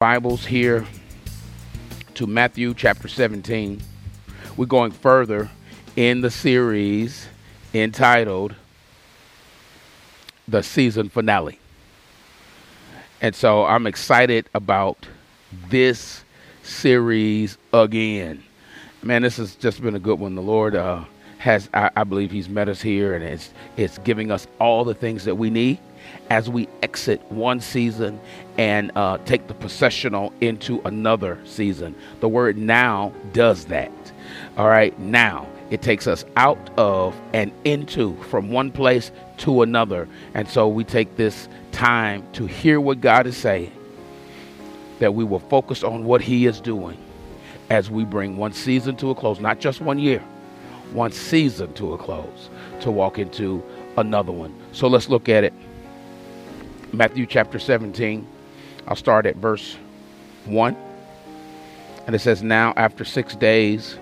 Bibles here to Matthew chapter 17. We're going further in the series entitled The Season Finale. And so I'm excited about this series again. Man, this has just been a good one. The Lord uh, has, I, I believe, He's met us here and it's, it's giving us all the things that we need as we exit one season and uh, take the processional into another season. The word now does that. All right, now it takes us out of and into from one place to another. And so we take this time to hear what God is saying, that we will focus on what He is doing as we bring one season to a close, not just one year, one season to a close, to walk into another one. So let's look at it. Matthew chapter 17. I'll start at verse 1. And it says, Now after six days,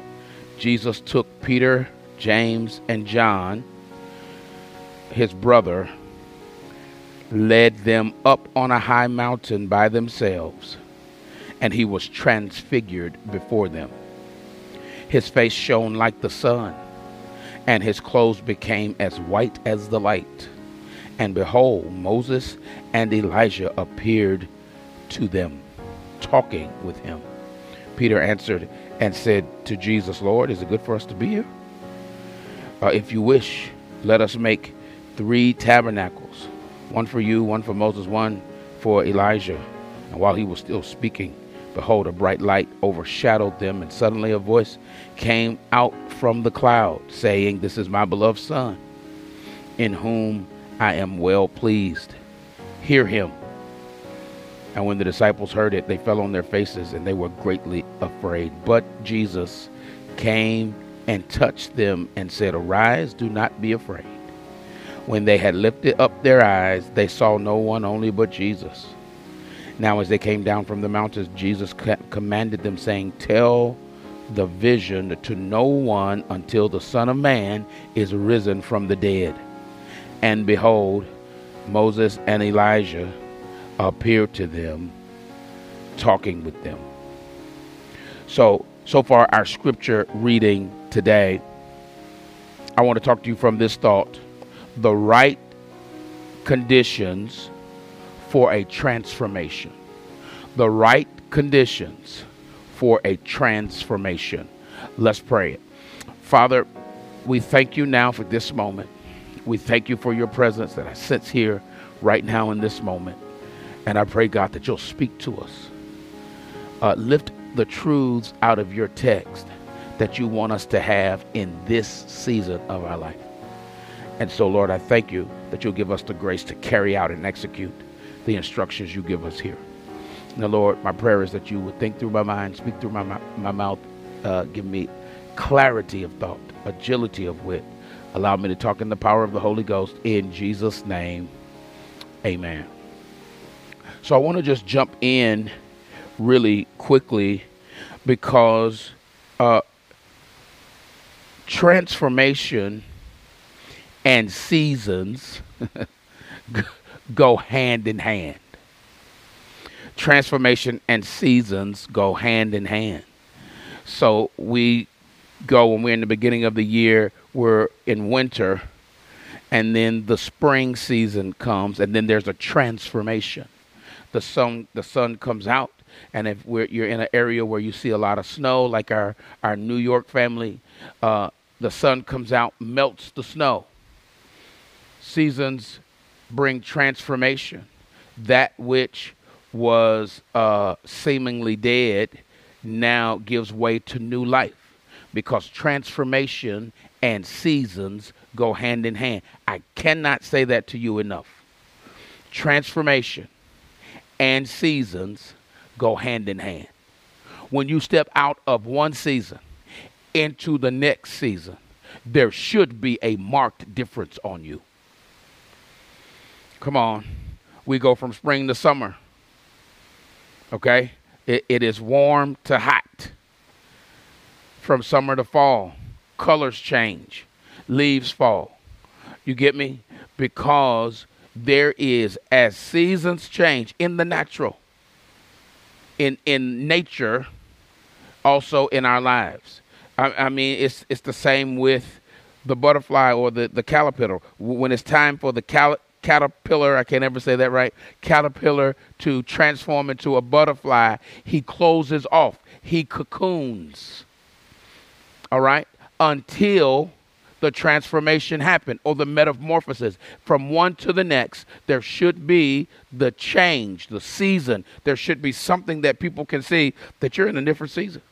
Jesus took Peter, James, and John, his brother, led them up on a high mountain by themselves, and he was transfigured before them. His face shone like the sun, and his clothes became as white as the light. And behold, Moses and Elijah appeared to them, talking with him. Peter answered and said to Jesus, Lord, is it good for us to be here? Uh, if you wish, let us make three tabernacles one for you, one for Moses, one for Elijah. And while he was still speaking, behold, a bright light overshadowed them, and suddenly a voice came out from the cloud, saying, This is my beloved Son, in whom I am well pleased. Hear him. And when the disciples heard it, they fell on their faces and they were greatly afraid. But Jesus came and touched them and said, Arise, do not be afraid. When they had lifted up their eyes, they saw no one only but Jesus. Now, as they came down from the mountains, Jesus commanded them, saying, Tell the vision to no one until the Son of Man is risen from the dead. And behold, Moses and Elijah appeared to them, talking with them. So, so far, our scripture reading today, I want to talk to you from this thought the right conditions for a transformation. The right conditions for a transformation. Let's pray. It. Father, we thank you now for this moment. We thank you for your presence that I sense here right now in this moment. And I pray, God, that you'll speak to us. Uh, lift the truths out of your text that you want us to have in this season of our life. And so, Lord, I thank you that you'll give us the grace to carry out and execute the instructions you give us here. Now, Lord, my prayer is that you would think through my mind, speak through my, my mouth, uh, give me clarity of thought, agility of wit, Allow me to talk in the power of the Holy Ghost in Jesus' name. Amen. So I want to just jump in really quickly because uh, transformation and seasons go hand in hand. Transformation and seasons go hand in hand. So we go when we're in the beginning of the year, we're in winter, and then the spring season comes, and then there's a transformation. The sun, the sun comes out, and if you're in an area where you see a lot of snow, like our our New York family, uh, the sun comes out, melts the snow. Seasons bring transformation. That which was uh, seemingly dead now gives way to new life because transformation and seasons go hand in hand. I cannot say that to you enough. Transformation and seasons go hand in hand. When you step out of one season into the next season, there should be a marked difference on you. Come on. We go from spring to summer. Okay? it, it is warm to hot from summer to fall. Colors change, leaves fall. You get me? Because there is, as seasons change in the natural, in in nature, also in our lives. I, I mean, it's it's the same with the butterfly or the the caterpillar. When it's time for the cal- caterpillar, I can't ever say that right, caterpillar to transform into a butterfly, he closes off. He cocoons. All right? Until the transformation happened or the metamorphosis. From one to the next there should be the change the season. There should be something that people can see that you're in a different season.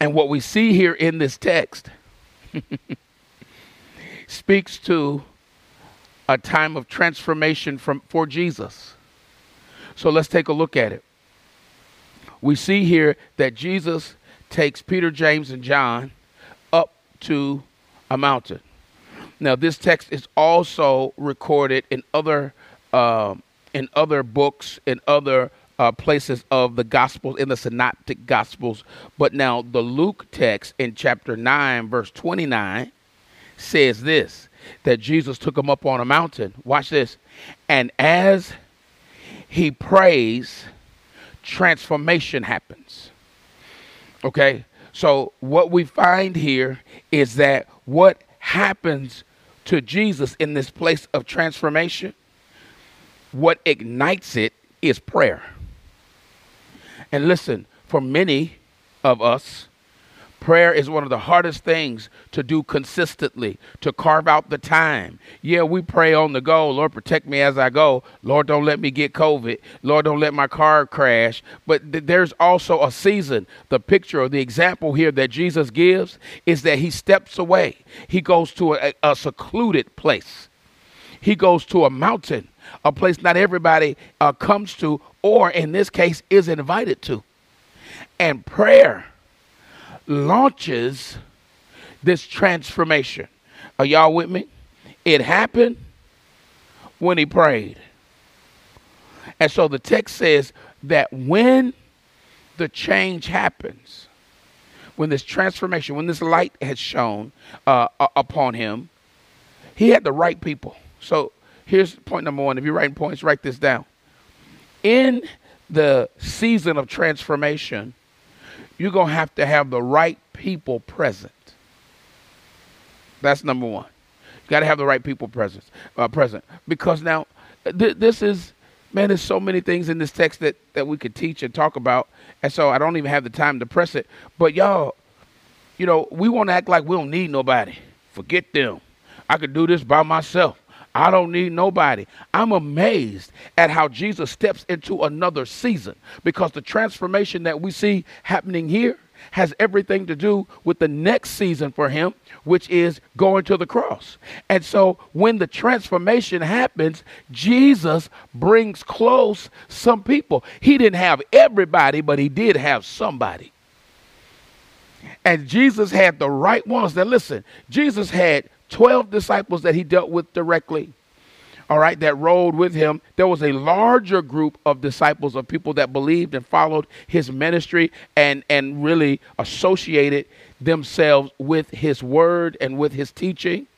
And what we see here in this text speaks to a time of transformation from for Jesus. So let's take a look at it. We see here that Jesus takes Peter James and John up to a mountain. Now, this text is also recorded in other uh, in other books, in other uh, places of the Gospels, in the Synoptic Gospels. But now, the Luke text in chapter 9, verse 29, says this that Jesus took him up on a mountain. Watch this. And as he prays, transformation happens. Okay? So, what we find here is that what happens to Jesus in this place of transformation, what ignites it is prayer. And listen, for many of us, Prayer is one of the hardest things to do consistently, to carve out the time. Yeah, we pray on the go. Lord, protect me as I go. Lord, don't let me get COVID. Lord, don't let my car crash. But th- there's also a season. The picture or the example here that Jesus gives is that he steps away, he goes to a, a secluded place, he goes to a mountain, a place not everybody uh, comes to, or in this case, is invited to. And prayer launches this transformation. Are y'all with me? It happened when he prayed. And so the text says that when the change happens, when this transformation, when this light has shone uh, upon him, he had the right people. So here's point number one. If you're writing points, write this down. In the season of transformation, you're going to have to have the right people present. That's number one. You got to have the right people present. Uh, present because now th- this is man. There's so many things in this text that that we could teach and talk about, and so I don't even have the time to press it. But y'all, you know, we want to act like we don't need nobody. Forget them. I could do this by myself. I don't need nobody. I'm amazed at how Jesus steps into another season because the transformation that we see happening here has everything to do with the next season for him, which is going to the cross. And so when the transformation happens, Jesus brings close some people. He didn't have everybody, but he did have somebody. And Jesus had the right ones. Now, listen, Jesus had 12 disciples that he dealt with directly all right, that rode with him. There was a larger group of disciples of people that believed and followed his ministry and, and really associated themselves with his word and with his teaching.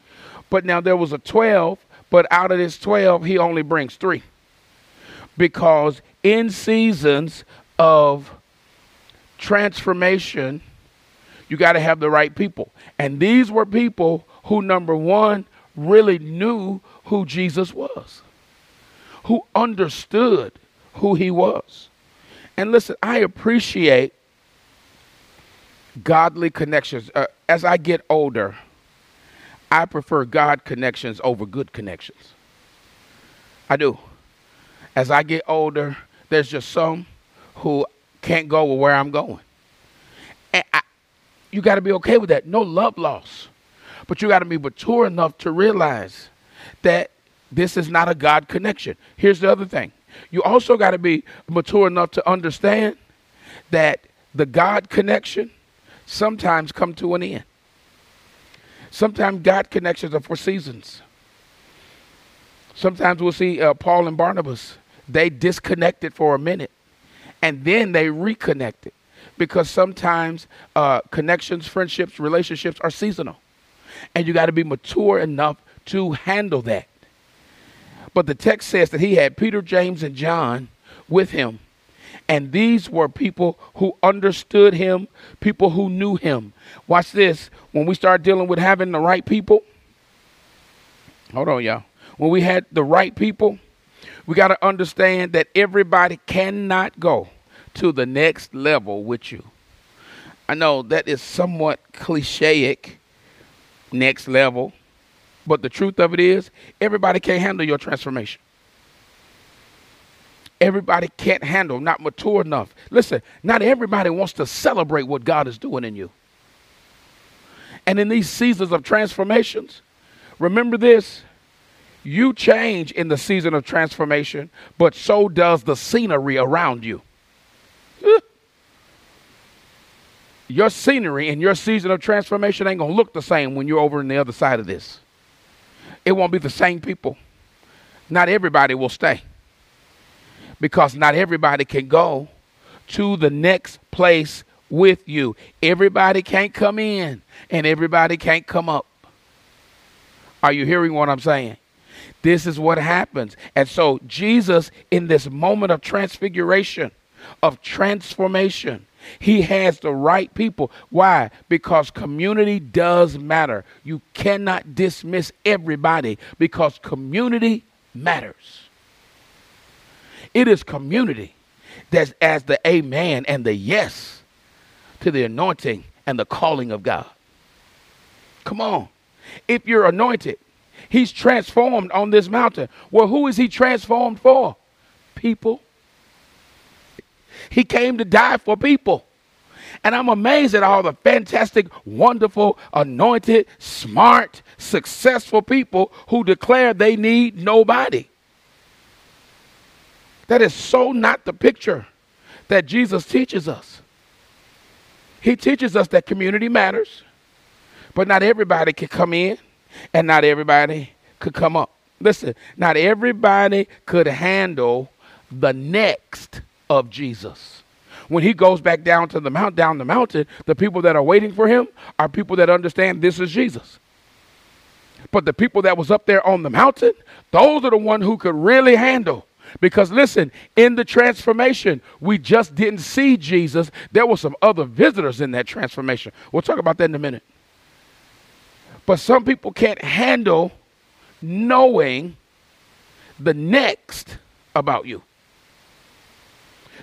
But now there was a 12, but out of this 12, he only brings three. Because in seasons of transformation, you got to have the right people. And these were people who, number one, really knew who Jesus was, who understood who he was. And listen, I appreciate godly connections. Uh, as I get older, I prefer God connections over good connections. I do. As I get older, there's just some who can't go where I'm going. And I, you got to be okay with that. No love loss. But you got to be mature enough to realize that this is not a God connection. Here's the other thing you also got to be mature enough to understand that the God connection sometimes come to an end. Sometimes God connections are for seasons. Sometimes we'll see uh, Paul and Barnabas, they disconnected for a minute and then they reconnected because sometimes uh, connections, friendships, relationships are seasonal. And you got to be mature enough to handle that. But the text says that he had Peter, James, and John with him. And these were people who understood him, people who knew him. Watch this. When we start dealing with having the right people, hold on, y'all. When we had the right people, we got to understand that everybody cannot go to the next level with you. I know that is somewhat clichéic, next level, but the truth of it is, everybody can't handle your transformation. Everybody can't handle, not mature enough. Listen, not everybody wants to celebrate what God is doing in you. And in these seasons of transformations, remember this you change in the season of transformation, but so does the scenery around you. Your scenery and your season of transformation ain't going to look the same when you're over on the other side of this. It won't be the same people. Not everybody will stay because not everybody can go to the next place with you. Everybody can't come in and everybody can't come up. Are you hearing what I'm saying? This is what happens. And so, Jesus, in this moment of transfiguration, of transformation, he has the right people. Why? Because community does matter. You cannot dismiss everybody because community matters. It is community that's as the amen and the yes to the anointing and the calling of God. Come on. If you're anointed, he's transformed on this mountain. Well, who is he transformed for? People. He came to die for people. And I'm amazed at all the fantastic, wonderful, anointed, smart, successful people who declare they need nobody. That is so not the picture that Jesus teaches us. He teaches us that community matters, but not everybody can come in and not everybody could come up. Listen, not everybody could handle the next of Jesus. When he goes back down to the mount, down the mountain, the people that are waiting for him are people that understand this is Jesus. But the people that was up there on the mountain, those are the one who could really handle because listen, in the transformation, we just didn't see Jesus. There were some other visitors in that transformation. We'll talk about that in a minute. But some people can't handle knowing the next about you.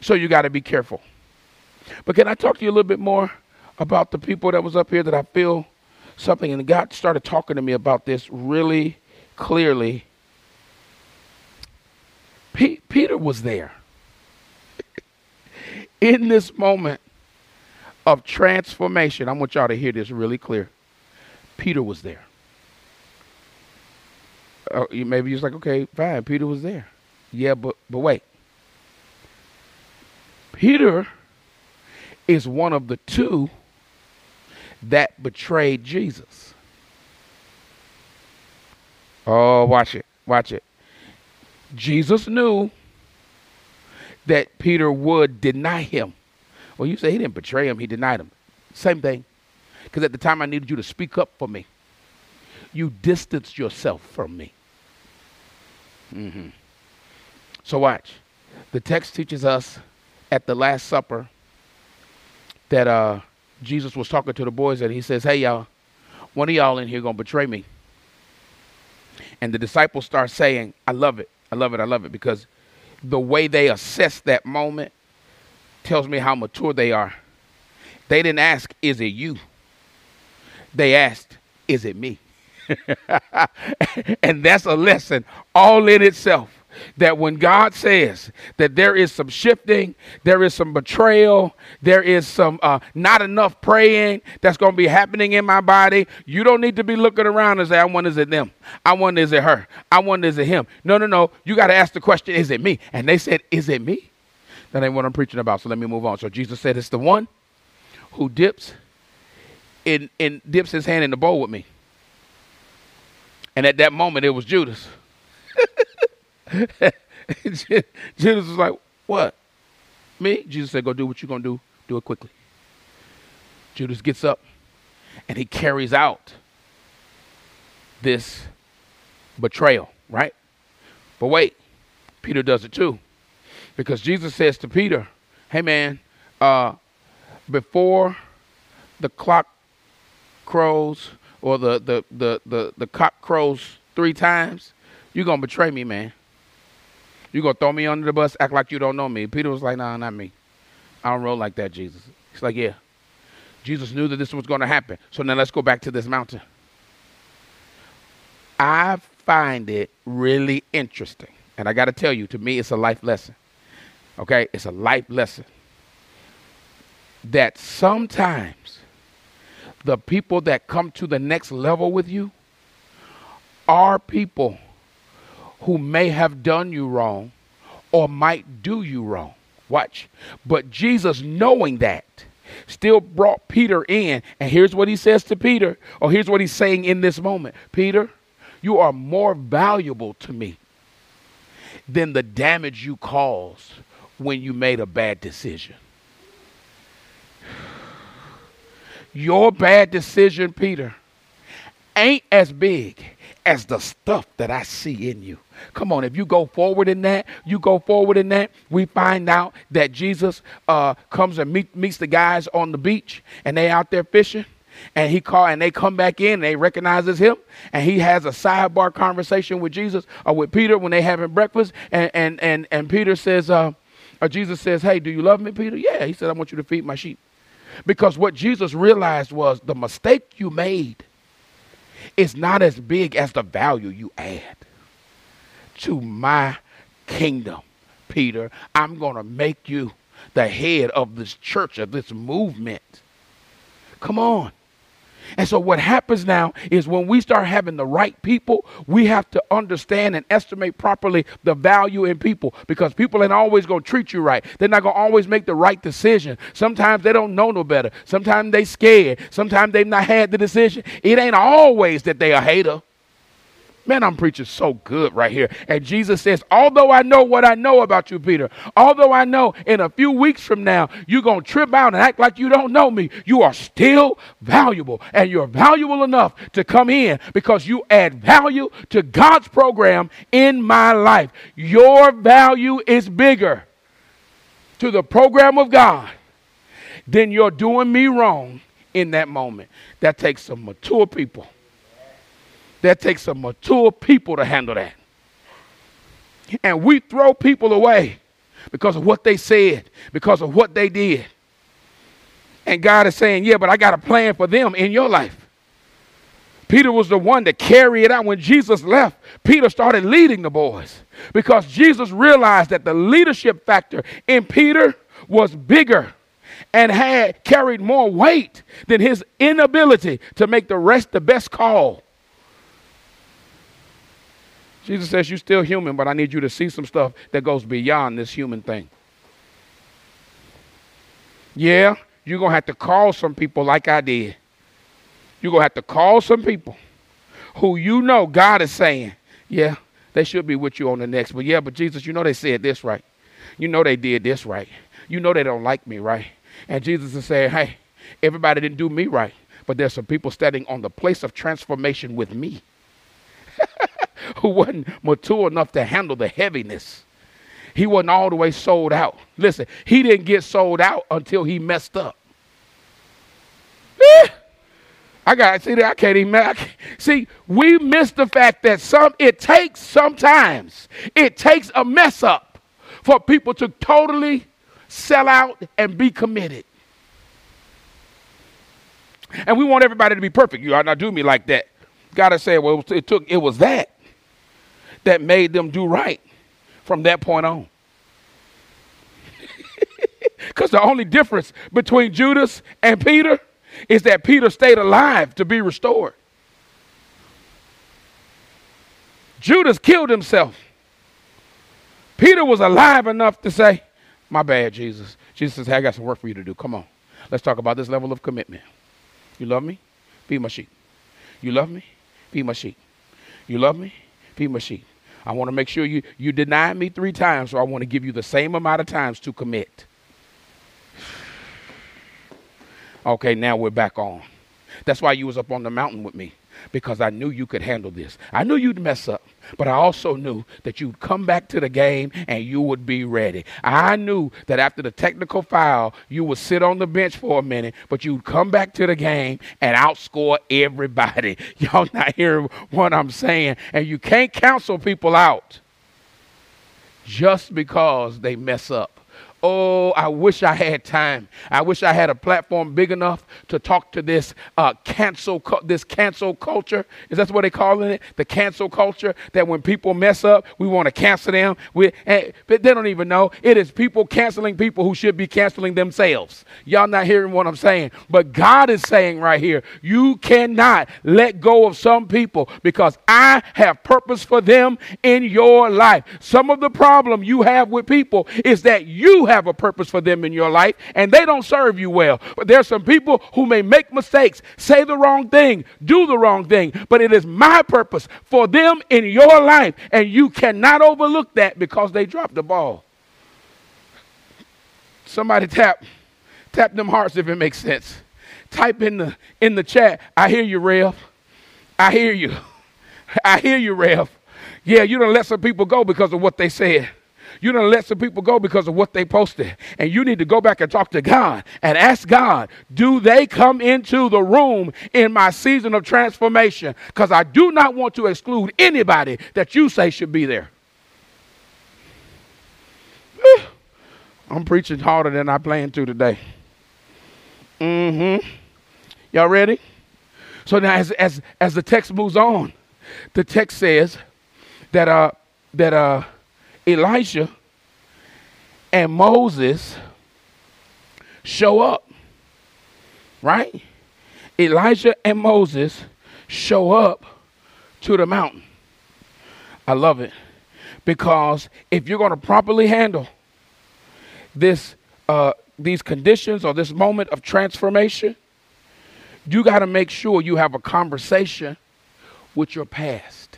So you got to be careful. But can I talk to you a little bit more about the people that was up here that I feel something and God started talking to me about this really clearly P- Peter was there. In this moment of transformation, I want y'all to hear this really clear. Peter was there. Uh, maybe you're like, okay, fine. Peter was there. Yeah, but but wait. Peter is one of the two that betrayed Jesus. Oh, watch it. Watch it. Jesus knew that Peter would deny him. Well, you say he didn't betray him, he denied him. Same thing. Because at the time I needed you to speak up for me, you distanced yourself from me. Mm-hmm. So, watch. The text teaches us at the Last Supper that uh, Jesus was talking to the boys and he says, Hey, y'all, one of y'all in here going to betray me. And the disciples start saying, I love it. I love it. I love it because the way they assess that moment tells me how mature they are. They didn't ask, Is it you? They asked, Is it me? and that's a lesson all in itself that when God says that there is some shifting, there is some betrayal, there is some uh, not enough praying that's going to be happening in my body, you don't need to be looking around and say, I wonder, is it them? I wonder, is it her? I wonder, is it him? No, no, no. You got to ask the question, is it me? And they said, is it me? That ain't what I'm preaching about. So let me move on. So Jesus said, it's the one who dips in, in dips his hand in the bowl with me. And at that moment, it was Judas. Jesus was like, What? Me? Jesus said, Go do what you're going to do. Do it quickly. Judas gets up and he carries out this betrayal, right? But wait, Peter does it too. Because Jesus says to Peter, Hey man, uh, before the clock crows or the the the the, the cock crows three times, you're gonna betray me, man. You're gonna throw me under the bus, act like you don't know me. Peter was like, nah, not me. I don't roll like that, Jesus. He's like, yeah. Jesus knew that this was gonna happen. So now let's go back to this mountain. I find it really interesting. And I gotta tell you, to me, it's a life lesson. Okay? It's a life lesson. That sometimes the people that come to the next level with you are people who may have done you wrong or might do you wrong. Watch. But Jesus, knowing that, still brought Peter in. And here's what he says to Peter, or here's what he's saying in this moment Peter, you are more valuable to me than the damage you caused when you made a bad decision. Your bad decision, Peter, ain't as big as the stuff that I see in you. Come on, if you go forward in that, you go forward in that. We find out that Jesus uh, comes and meet, meets the guys on the beach, and they out there fishing. And he call and they come back in and they recognizes him and he has a sidebar conversation with Jesus or with Peter when they having breakfast and and and, and Peter says uh, or Jesus says, Hey, do you love me, Peter? Yeah. He said, I want you to feed my sheep. Because what Jesus realized was the mistake you made is not as big as the value you add to my kingdom, Peter. I'm going to make you the head of this church, of this movement. Come on. And so, what happens now is when we start having the right people, we have to understand and estimate properly the value in people because people ain't always going to treat you right. They're not going to always make the right decision. Sometimes they don't know no better. Sometimes they scared. Sometimes they've not had the decision. It ain't always that they a hater. Man, I'm preaching so good right here. And Jesus says, Although I know what I know about you, Peter, although I know in a few weeks from now you're going to trip out and act like you don't know me, you are still valuable. And you're valuable enough to come in because you add value to God's program in my life. Your value is bigger to the program of God than you're doing me wrong in that moment. That takes some mature people that takes some mature people to handle that. And we throw people away because of what they said, because of what they did. And God is saying, Yeah, but I got a plan for them in your life. Peter was the one that carried it out. When Jesus left, Peter started leading the boys because Jesus realized that the leadership factor in Peter was bigger and had carried more weight than his inability to make the rest the best call Jesus says, You're still human, but I need you to see some stuff that goes beyond this human thing. Yeah, you're going to have to call some people like I did. You're going to have to call some people who you know God is saying, Yeah, they should be with you on the next. But yeah, but Jesus, you know they said this right. You know they did this right. You know they don't like me, right? And Jesus is saying, Hey, everybody didn't do me right, but there's some people standing on the place of transformation with me. Who wasn't mature enough to handle the heaviness. He wasn't all the way sold out. Listen, he didn't get sold out until he messed up. Eh, I got see that I can't even I can't, see. We miss the fact that some it takes sometimes it takes a mess up for people to totally sell out and be committed. And we want everybody to be perfect. You ought not do me like that. God has said, well, it took it was that that made them do right from that point on. Because the only difference between Judas and Peter is that Peter stayed alive to be restored. Judas killed himself. Peter was alive enough to say, My bad, Jesus. Jesus says, hey, I got some work for you to do. Come on. Let's talk about this level of commitment. You love me? Be my sheep. You love me? Be my sheep. You love me? Be my sheep. I want to make sure you, you deny me three times, so I want to give you the same amount of times to commit. Okay, now we're back on. That's why you was up on the mountain with me because I knew you could handle this. I knew you'd mess up, but I also knew that you'd come back to the game and you would be ready. I knew that after the technical foul, you would sit on the bench for a minute, but you'd come back to the game and outscore everybody. Y'all not hearing what I'm saying? And you can't counsel people out just because they mess up. Oh, I wish I had time. I wish I had a platform big enough to talk to this uh, cancel this cancel culture. Is that what they're calling it? The cancel culture. That when people mess up, we want to cancel them. We, and, but they don't even know it is people canceling people who should be canceling themselves. Y'all not hearing what I'm saying? But God is saying right here, you cannot let go of some people because I have purpose for them in your life. Some of the problem you have with people is that you have a purpose for them in your life and they don't serve you well. But there's some people who may make mistakes, say the wrong thing, do the wrong thing, but it is my purpose for them in your life and you cannot overlook that because they dropped the ball. Somebody tap tap them hearts if it makes sense. Type in the in the chat, I hear you, Rev. I hear you. I hear you, Rev. Yeah, you don't let some people go because of what they said. You don't let some people go because of what they posted. And you need to go back and talk to God and ask God, do they come into the room in my season of transformation? Because I do not want to exclude anybody that you say should be there. I'm preaching harder than I plan to today. Mm-hmm. Y'all ready? So now as as as the text moves on, the text says that uh that uh Elijah and Moses show up. Right? Elijah and Moses show up to the mountain. I love it because if you're going to properly handle this uh, these conditions or this moment of transformation, you got to make sure you have a conversation with your past.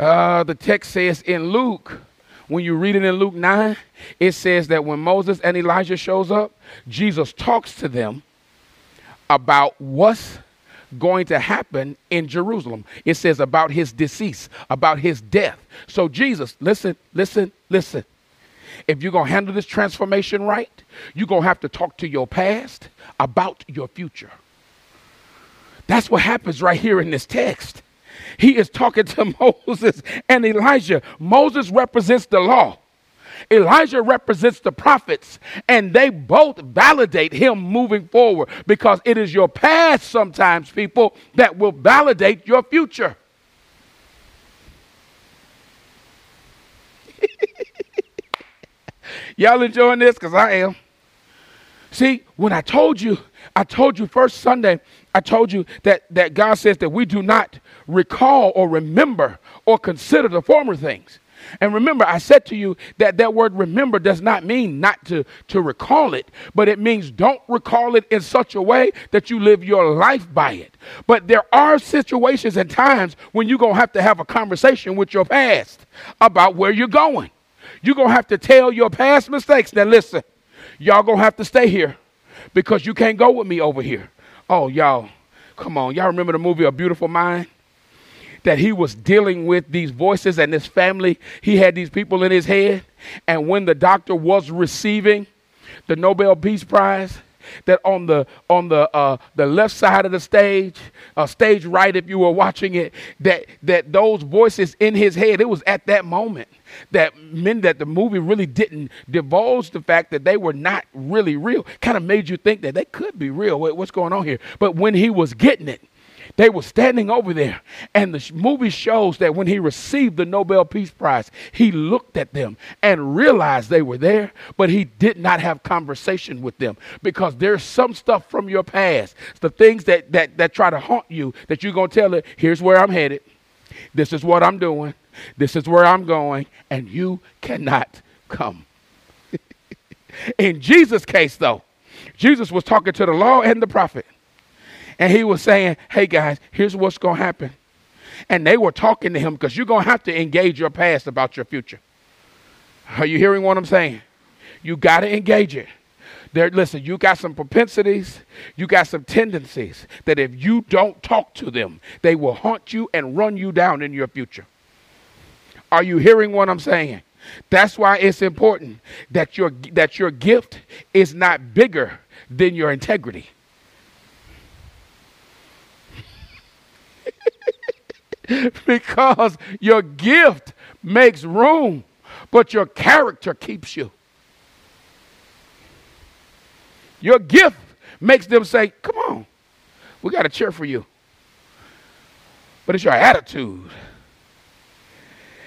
Uh, the text says in Luke, when you read it in Luke 9, it says that when Moses and Elijah shows up, Jesus talks to them about what's going to happen in Jerusalem. It says about his decease, about his death. So Jesus, listen, listen, listen. If you're going to handle this transformation right, you're going to have to talk to your past about your future. That's what happens right here in this text. He is talking to Moses and Elijah. Moses represents the law. Elijah represents the prophets, and they both validate him moving forward because it is your past sometimes, people, that will validate your future. Y'all enjoying this? Because I am. See, when I told you, I told you first Sunday, I told you that, that God says that we do not recall or remember or consider the former things. And remember, I said to you that that word remember does not mean not to, to recall it, but it means don't recall it in such a way that you live your life by it. But there are situations and times when you're going to have to have a conversation with your past about where you're going. You're going to have to tell your past mistakes. Now, listen, y'all going to have to stay here because you can't go with me over here. Oh, y'all, come on. Y'all remember the movie A Beautiful Mind? That he was dealing with these voices and this family. He had these people in his head. And when the doctor was receiving the Nobel Peace Prize, that on the on the uh, the left side of the stage, uh, stage right, if you were watching it, that that those voices in his head, it was at that moment that meant that the movie really didn't divulge the fact that they were not really real. Kind of made you think that they could be real. What's going on here? But when he was getting it, they were standing over there, and the movie shows that when he received the Nobel Peace Prize, he looked at them and realized they were there, but he did not have conversation with them because there's some stuff from your past, the things that that that try to haunt you that you're gonna tell it. Here's where I'm headed. This is what I'm doing. This is where I'm going, and you cannot come. In Jesus' case, though, Jesus was talking to the law and the prophet. And he was saying, hey guys, here's what's going to happen. And they were talking to him because you're going to have to engage your past about your future. Are you hearing what I'm saying? You got to engage it. There, listen, you got some propensities, you got some tendencies that if you don't talk to them, they will haunt you and run you down in your future. Are you hearing what I'm saying? That's why it's important that your that your gift is not bigger than your integrity. because your gift makes room, but your character keeps you. Your gift makes them say, Come on, we got to cheer for you. But it's your attitude,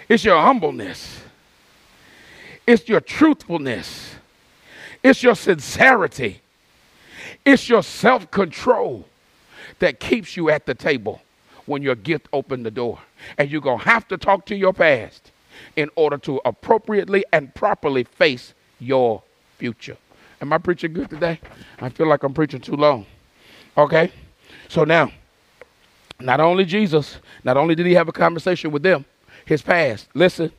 it's your humbleness, it's your truthfulness, it's your sincerity, it's your self control that keeps you at the table when your gift opened the door. And you're going to have to talk to your past in order to appropriately and properly face your future. Am I preaching good today? I feel like I'm preaching too long. Okay? So now, not only Jesus, not only did he have a conversation with them, his past, listen,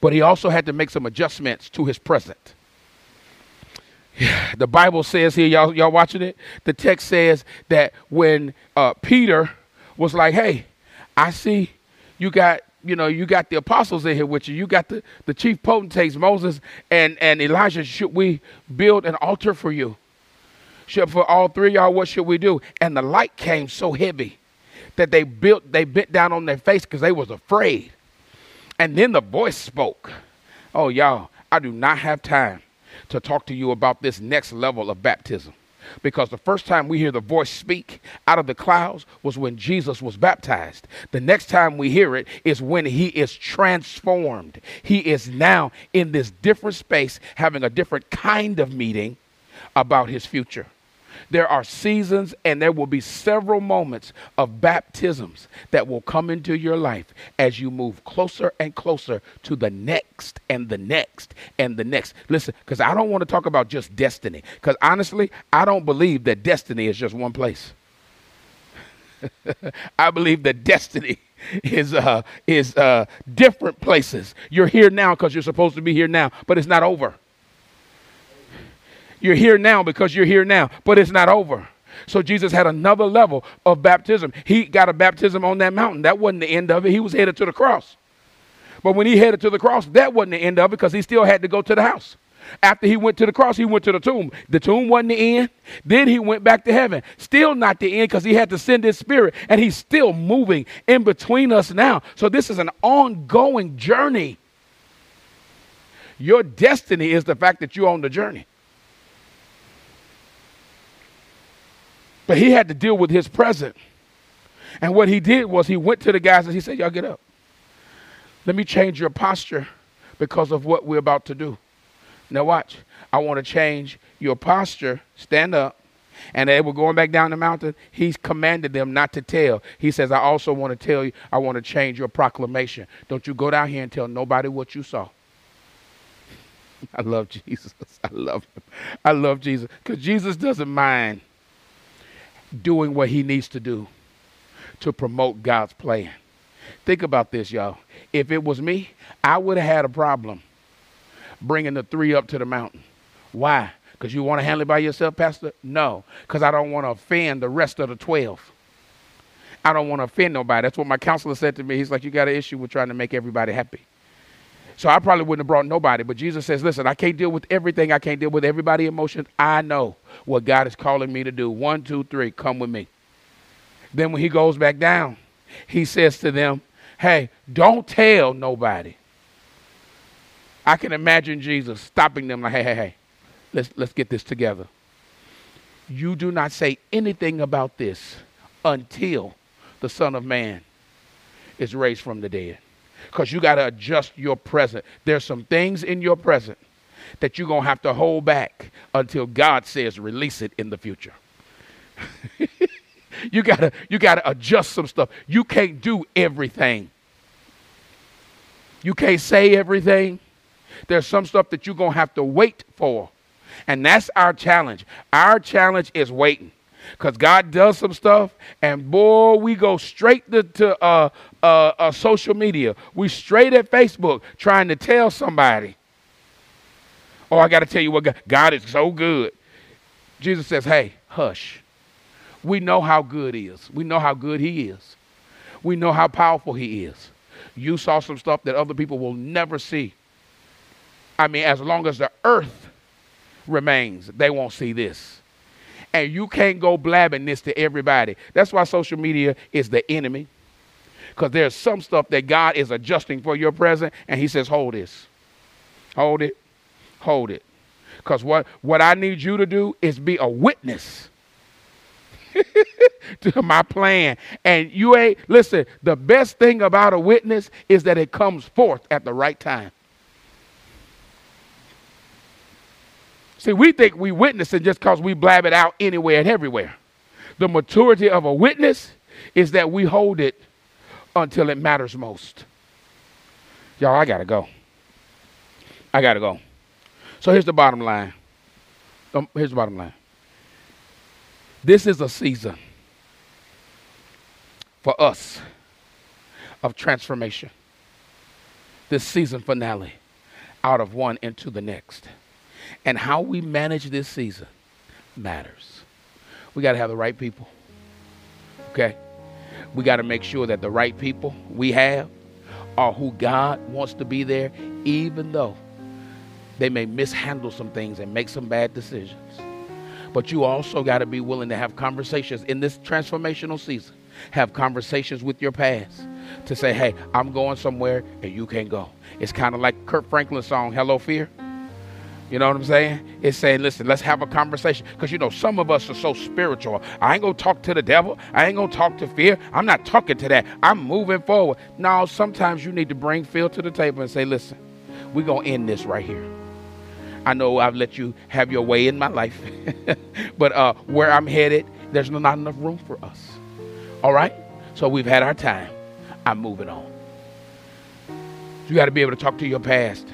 but he also had to make some adjustments to his present. The Bible says here, y'all, y'all watching it? The text says that when uh, Peter was like, hey, I see you got, you know, you got the apostles in here with you. You got the, the chief potentates, Moses and, and Elijah. Should we build an altar for you? Should, for all three y'all, what should we do? And the light came so heavy that they built, they bent down on their face because they was afraid. And then the voice spoke. Oh, y'all, I do not have time to talk to you about this next level of baptism. Because the first time we hear the voice speak out of the clouds was when Jesus was baptized. The next time we hear it is when he is transformed. He is now in this different space having a different kind of meeting about his future. There are seasons and there will be several moments of baptisms that will come into your life as you move closer and closer to the next and the next and the next. Listen, because I don't want to talk about just destiny, because honestly, I don't believe that destiny is just one place. I believe that destiny is uh, is uh, different places. You're here now because you're supposed to be here now, but it's not over. You're here now because you're here now, but it's not over. So Jesus had another level of baptism. He got a baptism on that mountain. That wasn't the end of it. He was headed to the cross. But when he headed to the cross, that wasn't the end of it because he still had to go to the house. After he went to the cross, he went to the tomb. The tomb wasn't the end. Then he went back to heaven. Still not the end because he had to send his spirit. And he's still moving in between us now. So this is an ongoing journey. Your destiny is the fact that you're on the journey. But he had to deal with his present. And what he did was he went to the guys and he said, Y'all get up. Let me change your posture because of what we're about to do. Now, watch. I want to change your posture. Stand up. And they were going back down the mountain. He's commanded them not to tell. He says, I also want to tell you, I want to change your proclamation. Don't you go down here and tell nobody what you saw. I love Jesus. I love him. I love Jesus because Jesus doesn't mind doing what he needs to do to promote God's plan. Think about this, y'all. If it was me, I would have had a problem bringing the three up to the mountain. Why? Because you want to handle it by yourself, Pastor? No, because I don't want to offend the rest of the 12. I don't want to offend nobody. That's what my counselor said to me. He's like, You got an issue with trying to make everybody happy. So I probably wouldn't have brought nobody. But Jesus says, Listen, I can't deal with everything. I can't deal with everybody's emotions. I know what God is calling me to do. One, two, three, come with me. Then when he goes back down, he says to them, Hey, don't tell nobody. I can imagine Jesus stopping them like, hey, hey, hey, let's let's get this together. You do not say anything about this until the Son of Man is raised from the dead. Because you got to adjust your present. There's some things in your present that you're going to have to hold back until God says release it in the future. you got to you got to adjust some stuff. You can't do everything. You can't say everything. There's some stuff that you're going to have to wait for. And that's our challenge. Our challenge is waiting. Because God does some stuff, and boy, we go straight to, to uh, uh, uh, social media. We straight at Facebook trying to tell somebody Oh, I got to tell you what God, God is so good. Jesus says, Hey, hush. We know how good he is. We know how good he is. We know how powerful he is. You saw some stuff that other people will never see. I mean, as long as the earth remains, they won't see this. And you can't go blabbing this to everybody. That's why social media is the enemy. Because there's some stuff that God is adjusting for your present, and He says, Hold this. Hold it. Hold it. Because what, what I need you to do is be a witness to my plan. And you ain't, listen, the best thing about a witness is that it comes forth at the right time. See, we think we witnessing just because we blab it out anywhere and everywhere. The maturity of a witness is that we hold it until it matters most. Y'all, I got to go. I got to go. So here's the bottom line. Um, here's the bottom line. This is a season for us of transformation. This season finale out of one into the next. And how we manage this season matters. We got to have the right people. Okay? We got to make sure that the right people we have are who God wants to be there, even though they may mishandle some things and make some bad decisions. But you also got to be willing to have conversations in this transformational season. Have conversations with your past to say, hey, I'm going somewhere and you can't go. It's kind of like Kirk Franklin's song, Hello Fear. You know what I'm saying? It's saying, listen, let's have a conversation. Because, you know, some of us are so spiritual. I ain't to talk to the devil. I ain't to talk to fear. I'm not talking to that. I'm moving forward. No, sometimes you need to bring Phil to the table and say, listen, we're to end this right here. I know I've let you have your way in my life, but uh, where I'm headed, there's not enough room for us. All right? So we've had our time. I'm moving on. You got to be able to talk to your past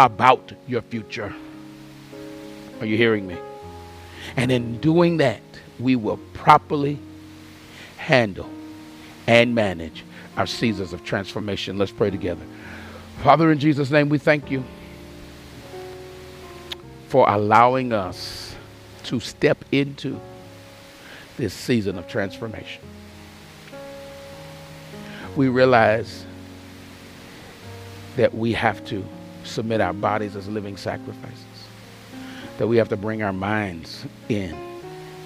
about your future. Are you hearing me? And in doing that, we will properly handle and manage our seasons of transformation. Let's pray together. Father, in Jesus' name, we thank you for allowing us to step into this season of transformation. We realize that we have to submit our bodies as living sacrifices. That we have to bring our minds in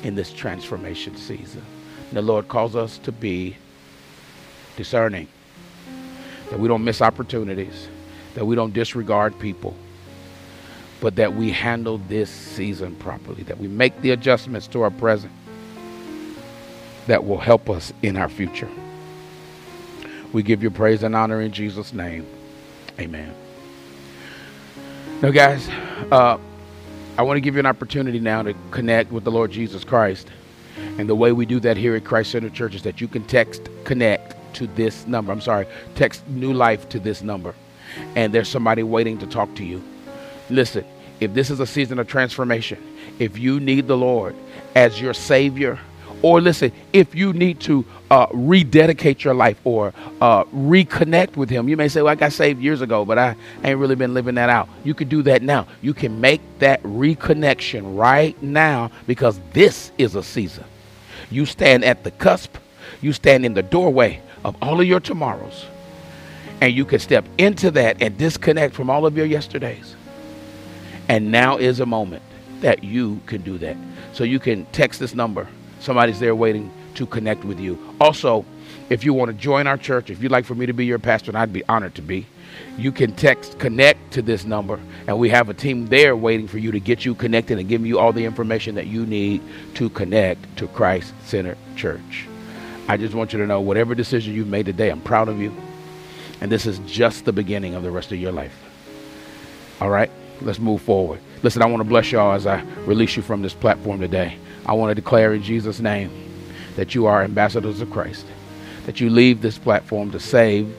in this transformation season. And the Lord calls us to be discerning. That we don't miss opportunities. That we don't disregard people. But that we handle this season properly. That we make the adjustments to our present that will help us in our future. We give you praise and honor in Jesus' name. Amen. Now, guys, uh, I want to give you an opportunity now to connect with the Lord Jesus Christ. And the way we do that here at Christ Center Church is that you can text connect to this number. I'm sorry, text new life to this number. And there's somebody waiting to talk to you. Listen, if this is a season of transformation, if you need the Lord as your Savior, or listen, if you need to uh, rededicate your life or uh, reconnect with Him, you may say, Well, I got saved years ago, but I ain't really been living that out. You could do that now. You can make that reconnection right now because this is a season. You stand at the cusp, you stand in the doorway of all of your tomorrows, and you can step into that and disconnect from all of your yesterdays. And now is a moment that you can do that. So you can text this number Somebody's there waiting to connect with you. Also, if you want to join our church, if you'd like for me to be your pastor, and I'd be honored to be, you can text connect to this number, and we have a team there waiting for you to get you connected and give you all the information that you need to connect to Christ Center Church. I just want you to know whatever decision you've made today, I'm proud of you. And this is just the beginning of the rest of your life. All right, let's move forward. Listen, I want to bless y'all as I release you from this platform today. I want to declare in Jesus' name that you are ambassadors of Christ, that you leave this platform to save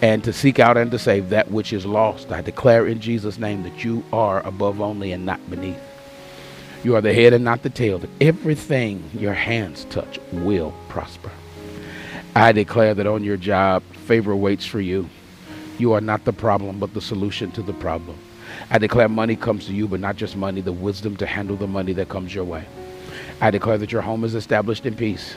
and to seek out and to save that which is lost. I declare in Jesus' name that you are above only and not beneath. You are the head and not the tail, that everything your hands touch will prosper. I declare that on your job, favor waits for you. You are not the problem, but the solution to the problem. I declare money comes to you, but not just money, the wisdom to handle the money that comes your way. I declare that your home is established in peace.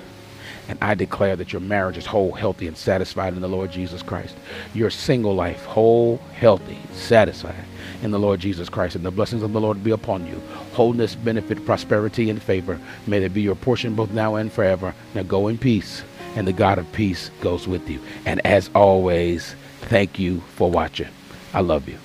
And I declare that your marriage is whole, healthy, and satisfied in the Lord Jesus Christ. Your single life, whole, healthy, satisfied in the Lord Jesus Christ. And the blessings of the Lord be upon you. Wholeness, benefit, prosperity, and favor. May they be your portion both now and forever. Now go in peace, and the God of peace goes with you. And as always, thank you for watching. I love you.